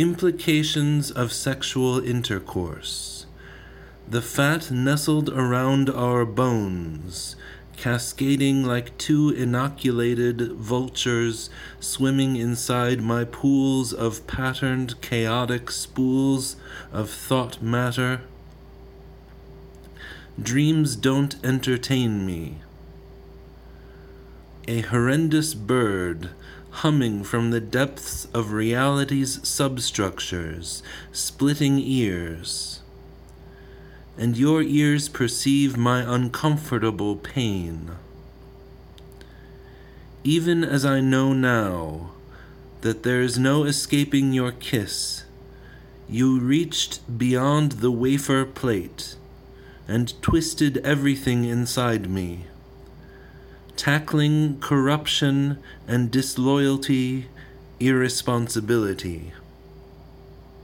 Implications of sexual intercourse. The fat nestled around our bones, cascading like two inoculated vultures swimming inside my pools of patterned, chaotic spools of thought matter. Dreams don't entertain me. A horrendous bird humming from the depths of reality's substructures, splitting ears. And your ears perceive my uncomfortable pain. Even as I know now that there is no escaping your kiss, you reached beyond the wafer plate and twisted everything inside me tackling corruption and disloyalty, irresponsibility.